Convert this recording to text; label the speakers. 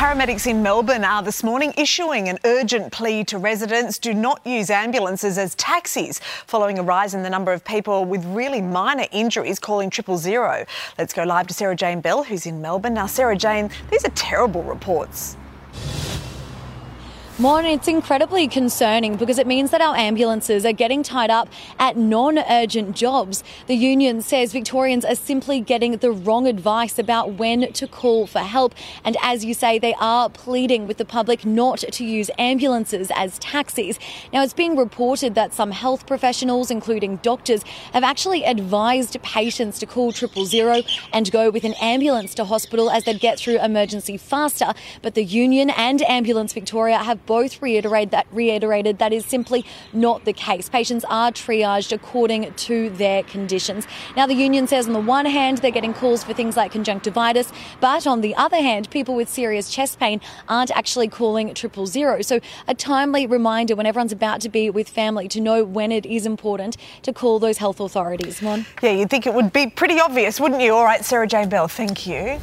Speaker 1: Paramedics in Melbourne are this morning issuing an urgent plea to residents do not use ambulances as taxis following a rise in the number of people with really minor injuries calling triple zero. Let's go live to Sarah Jane Bell, who's in Melbourne. Now, Sarah Jane, these are terrible reports.
Speaker 2: Mon, it's incredibly concerning because it means that our ambulances are getting tied up at non urgent jobs. The union says Victorians are simply getting the wrong advice about when to call for help. And as you say, they are pleading with the public not to use ambulances as taxis. Now, it's being reported that some health professionals, including doctors, have actually advised patients to call triple zero and go with an ambulance to hospital as they'd get through emergency faster. But the union and Ambulance Victoria have both reiterated that, reiterated that is simply not the case. Patients are triaged according to their conditions. Now, the union says on the one hand, they're getting calls for things like conjunctivitis, but on the other hand, people with serious chest pain aren't actually calling triple zero. So, a timely reminder when everyone's about to be with family to know when it is important to call those health authorities. Mon.
Speaker 1: Yeah, you'd think it would be pretty obvious, wouldn't you? All right, Sarah Jane Bell, thank you.